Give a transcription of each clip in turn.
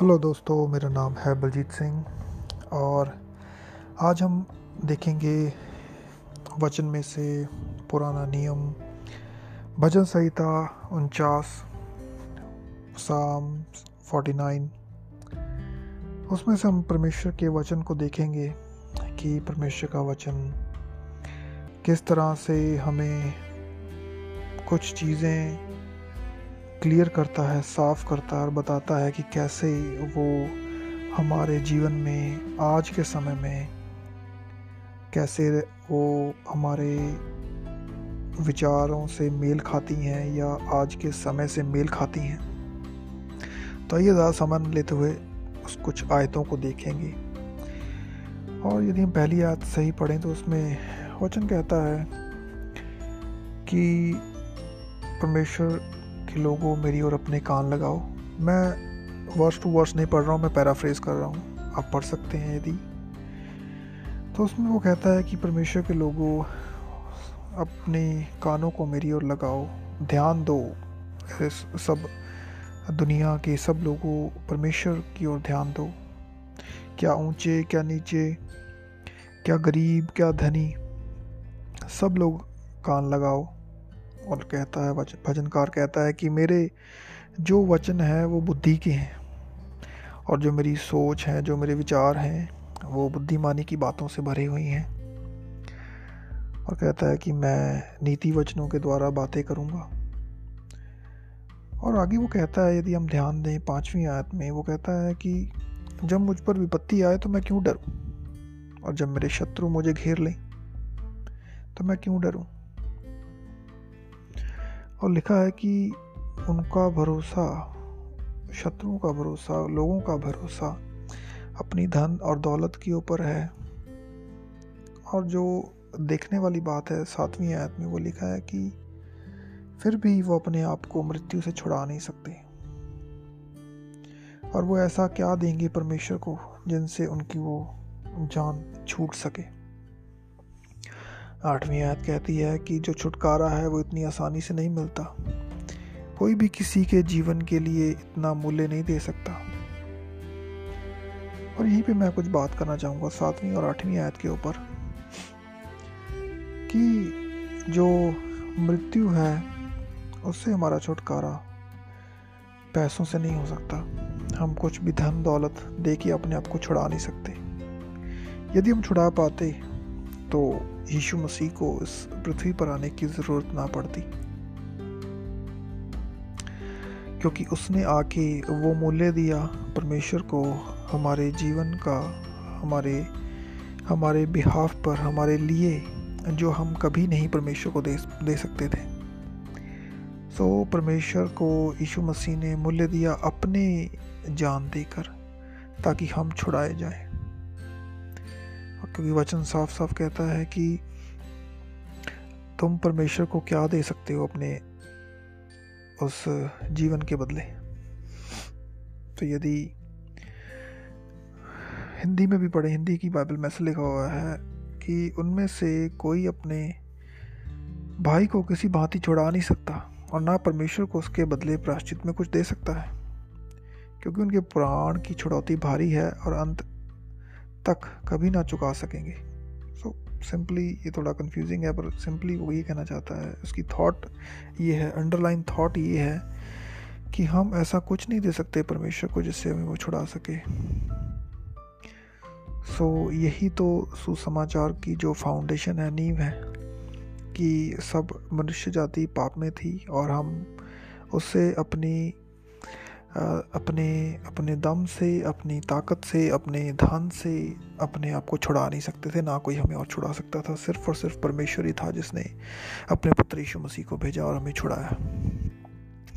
Hello दोस्तों, मेरा नाम है बलजीत सिंह और आज हम देखेंगे वचन में से पुराना नियम, भजन संहिता उनचास, साम फोर्टी नाइन। उसमें से हम परमेश्वर के वचन को देखेंगे कि परमेश्वर का वचन किस तरह से हमें कुछ चीज़ें क्लियर करता है, साफ़ करता है और बताता है कि कैसे वो हमारे जीवन में, आज के समय में, कैसे वो हमारे विचारों से मेल खाती हैं या आज के समय से मेल खाती हैं। तो आइए ज़्यादा समझ लेते हुए उस कुछ आयतों को देखेंगे। और यदि हम पहली आयत सही पढ़ें तो उसमें वचन कहता है कि परमेश्वर लोगों मेरी और अपने कान लगाओ। मैं वर्ष टू वर्ष नहीं पढ़ रहा हूँ, मैं पैराफ्रेज कर रहा हूँ। आप पढ़ सकते हैं यदि। तो उसमें वो कहता है कि परमेश्वर के लोगों, अपने कानों को मेरी ओर लगाओ। ध्यान दो। सब दुनिया के सब लोगों, परमेश्वर की ओर ध्यान दो। क्या ऊँचे, क्या नीचे, क्या गरीब, क्या धनी, सब लोग कान लगाओ। और कहता है वचन भजनकार कहता है कि मेरे जो वचन हैं, वो बुद्धि के हैं। और जो मेरी सोच है, जो मेरे विचार हैं, वो बुद्धिमानी की बातों से भरे हुई हैं। और कहता है कि मैं नीति वचनों के द्वारा बातें करूँगा। और आगे वो कहता है, यदि हम ध्यान दें पाँचवीं आयत में, वो कहता है कि जब मुझ पर विपत्ति आए तो मैं क्यों डरूं? और जब मेरे शत्रु मुझे घेर लें तो मैं क्यों डरूं? और लिखा है कि उनका भरोसा, शत्रुओं का भरोसा, लोगों का भरोसा अपनी धन और दौलत के ऊपर है। और जो देखने वाली बात है, सातवीं आयत में वो लिखा है कि फिर भी वो अपने आप को मृत्यु से छुड़ा नहीं सकते। और वो ऐसा क्या देंगे परमेश्वर को, जिनसे उनकी वो जान छूट सके? आठवीं आयत कहती है कि जो छुटकारा है वो इतनी आसानी से नहीं मिलता। कोई भी किसी के जीवन के लिए इतना मूल्य नहीं दे सकता। और यहीं पे मैं कुछ बात करना चाहूँगा सातवीं और आठवीं आयत के ऊपर। कि जो मृत्यु है, उससे हमारा छुटकारा पैसों से नहीं हो सकता। हम कुछ भी धन दौलत दे के अपने आप को छुड़ा नहीं सकते। यदि हम छुड़ा पाते तो यीशु मसीह को इस पृथ्वी पर आने की ज़रूरत ना पड़ती। क्योंकि उसने आके वो मूल्य दिया परमेश्वर को हमारे जीवन का हमारे हमारे बिहाफ पर हमारे लिए जो हम कभी नहीं परमेश्वर को दे दे सकते थे। सो so, परमेश्वर को यीशु मसीह ने मूल्य दिया अपने जान देकर ताकि हम छुड़ाए जाएँ। क्योंकि वचन साफ़ साफ़ कहता है कि तुम परमेश्वर को क्या दे सकते हो अपने उस जीवन के बदले? तो यदि हिंदी में भी पढ़े, हिंदी की बाइबल में से लिखा हुआ है कि उनमें से कोई अपने भाई को किसी भांति छुड़ा नहीं सकता और ना परमेश्वर को उसके बदले प्राश्चित में कुछ दे सकता है। क्योंकि उनके प्राण की छुड़ौती भारी है और अंत तक कभी ना चुका सकेंगे। सो सिंपली ये थोड़ा कंफ्यूजिंग है पर सिंपली वो ये कहना चाहता है उसकी थॉट ये है अंडरलाइन थॉट ये है कि हम ऐसा कुछ नहीं दे सकते परमेश्वर को जिससे हमें वो छुड़ा सके। सो so, यही तो सुसमाचार की जो फाउंडेशन है नींव है कि सब मनुष्य जाति पाप में थी और हम उससे अपनी अपने अपने दम से, अपनी ताकत से, अपने धन से अपने आप को छुड़ा नहीं सकते थे, ना कोई हमें और छुड़ा सकता था। सिर्फ़ और सिर्फ़ परमेश्वर ही था जिसने अपने पुत्र यीशु मसीह को भेजा और हमें छुड़ाया।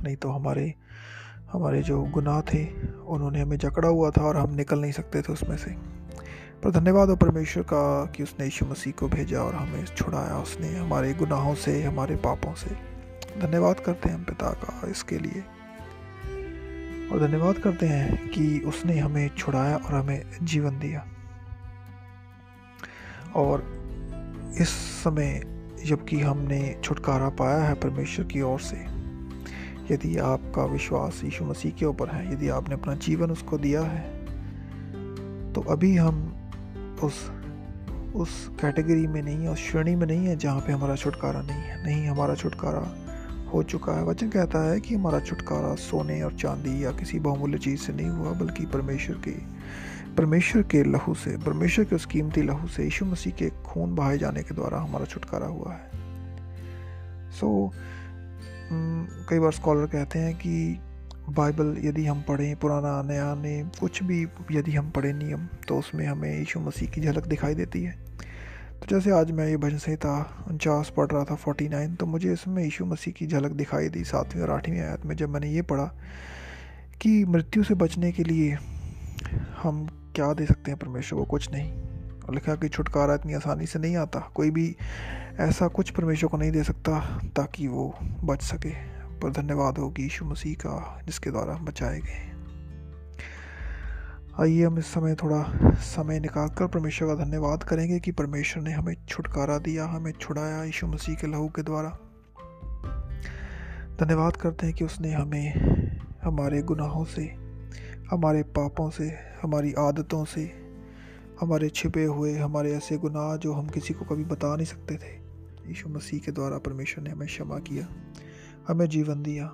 नहीं तो हमारे हमारे जो गुनाह थे, उन्होंने हमें जकड़ा हुआ था और हम निकल नहीं सकते थे उसमें से। पर धन्यवाद हो परमेश्वर का कि उसने यीशु मसीह को भेजा और हमें छुड़ाया उसने हमारे गुनाहों से, हमारे पापों से। धन्यवाद करते हैं हम पिता का इसके लिए। और धन्यवाद करते हैं कि उसने हमें छुड़ाया और हमें जीवन दिया। और इस समय जबकि हमने छुटकारा पाया है परमेश्वर की ओर से, यदि आपका विश्वास यीशु मसीह के ऊपर है, यदि आपने अपना जीवन उसको दिया है तो अभी हम उस उस कैटेगरी में नहीं है, उस श्रेणी में नहीं है जहाँ पे हमारा छुटकारा नहीं है। नहीं, हमारा छुटकारा हो चुका है। वचन कहता है कि हमारा छुटकारा सोने और चांदी या किसी बहुमूल्य चीज़ से नहीं हुआ बल्कि परमेश्वर के परमेश्वर के लहू से परमेश्वर के उस कीमती लहू से यीशु मसीह के खून बहाए जाने के द्वारा हमारा छुटकारा हुआ है। सो so, कई बार स्कॉलर कहते हैं कि बाइबल यदि हम पढ़ें पुराना नया ने कुछ भी यदि हम पढ़ें नियम तो उसमें हमें यीशु मसीह की झलक दिखाई देती है। तो जैसे आज मैं ये भजन संहिता उनचास पढ़ रहा था, फोर्टी नाइन तो मुझे इसमें यीशु मसीह की झलक दिखाई दी सातवीं और आठवीं आयत में जब मैंने ये पढ़ा कि मृत्यु से बचने के लिए हम क्या दे सकते हैं परमेश्वर को? कुछ नहीं। और लिखा कि छुटकारा इतनी आसानी से नहीं आता। कोई भी ऐसा कुछ परमेश्वर को नहीं दे सकता ताकि वो बच सके। पर धन्यवाद हो कि यीशु मसीह का, जिसके द्वारा बचाए गए आइए हम इस समय थोड़ा समय निकाल कर परमेश्वर का धन्यवाद करेंगे कि परमेश्वर ने हमें छुटकारा दिया, हमें छुड़ाया यीशु मसीह के लहू के द्वारा। धन्यवाद करते हैं कि उसने हमें, हमारे गुनाहों से, हमारे पापों से, हमारी आदतों से, हमारे छिपे हुए, हमारे ऐसे गुनाह जो हम किसी को कभी बता नहीं सकते थे, यीशु मसीह के द्वारा परमेश्वर ने हमें क्षमा किया, हमें जीवन दिया।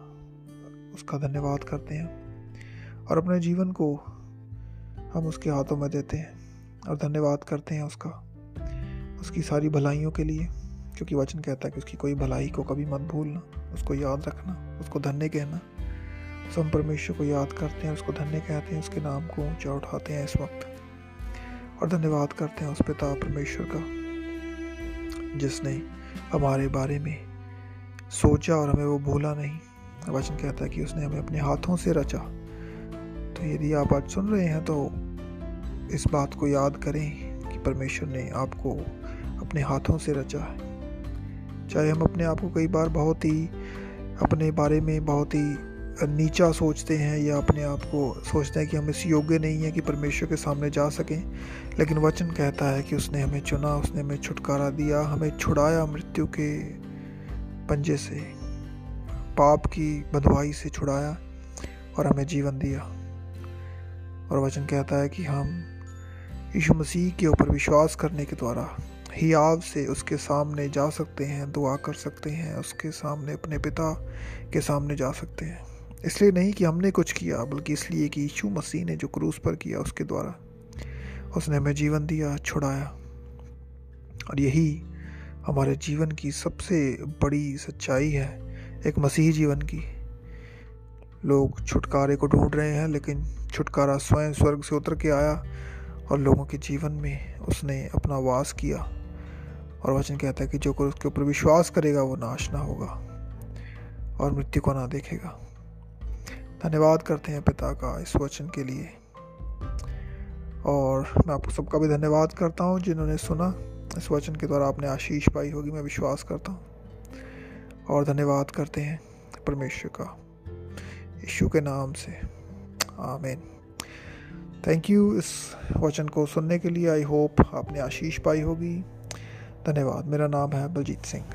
उसका धन्यवाद करते हैं। और अपने जीवन को हम उसके हाथों में देते हैं और धन्यवाद करते हैं उसका, उसकी सारी भलाइयों के लिए, क्योंकि वचन कहता है कि उसकी कोई भलाई को कभी मत भूलना, उसको याद रखना, उसको धन्य कहना। सो हम परमेश्वर को याद करते हैं, उसको धन्य कहते हैं, उसके नाम को ऊँचा उठाते हैं इस वक्त। और धन्यवाद करते हैं उस पिता परमेश्वर का, जिसने हमारे बारे में सोचा और हमें वो भूला नहीं। वचन कहता है कि उसने हमें अपने हाथों से रचा। तो यदि आप आज सुन रहे हैं तो इस बात को याद करें कि परमेश्वर ने आपको अपने हाथों से रचा है। चाहे हम अपने आप को कई बार बहुत ही, अपने बारे में बहुत ही नीचा सोचते हैं या अपने आप को सोचते हैं कि हम इस योग्य नहीं हैं कि परमेश्वर के सामने जा सकें, लेकिन वचन कहता है कि उसने हमें चुना, उसने हमें छुटकारा दिया, हमें छुड़ाया मृत्यु के पंजे से, पाप की बदवाई से छुड़ाया और हमें जीवन दिया। और वचन कहता है कि हम यीशु मसीह के ऊपर विश्वास करने के द्वारा हियाव से उसके सामने जा सकते हैं, दुआ कर सकते हैं, उसके सामने, अपने पिता के सामने जा सकते हैं। इसलिए नहीं कि हमने कुछ किया, बल्कि इसलिए कि यीशु मसीह ने जो क्रूस पर किया उसके द्वारा, उसने हमें जीवन दिया, छुड़ाया। और यही हमारे जीवन की सबसे बड़ी सच्चाई है, एक मसीही जीवन की। लोग छुटकारे को ढूंढ रहे हैं, लेकिन छुटकारा स्वयं स्वर्ग से उतर के आया और लोगों के जीवन में उसने अपना वास किया। और वचन कहता है कि जो कोई उसके ऊपर विश्वास करेगा, वो नाश ना होगा और मृत्यु को ना देखेगा। धन्यवाद करते हैं पिता का इस वचन के लिए। और मैं आपको सबका भी धन्यवाद करता हूँ जिन्होंने सुना। इस वचन के द्वारा आपने आशीष पाई होगी, मैं विश्वास करता हूँ। और धन्यवाद करते हैं परमेश्वर का। यीशु के नाम से। आमीन। थैंक यू इस वचन को सुनने के लिए। आई होप आपने आशीष पाई होगी। धन्यवाद। मेरा नाम है बलजीत सिंह।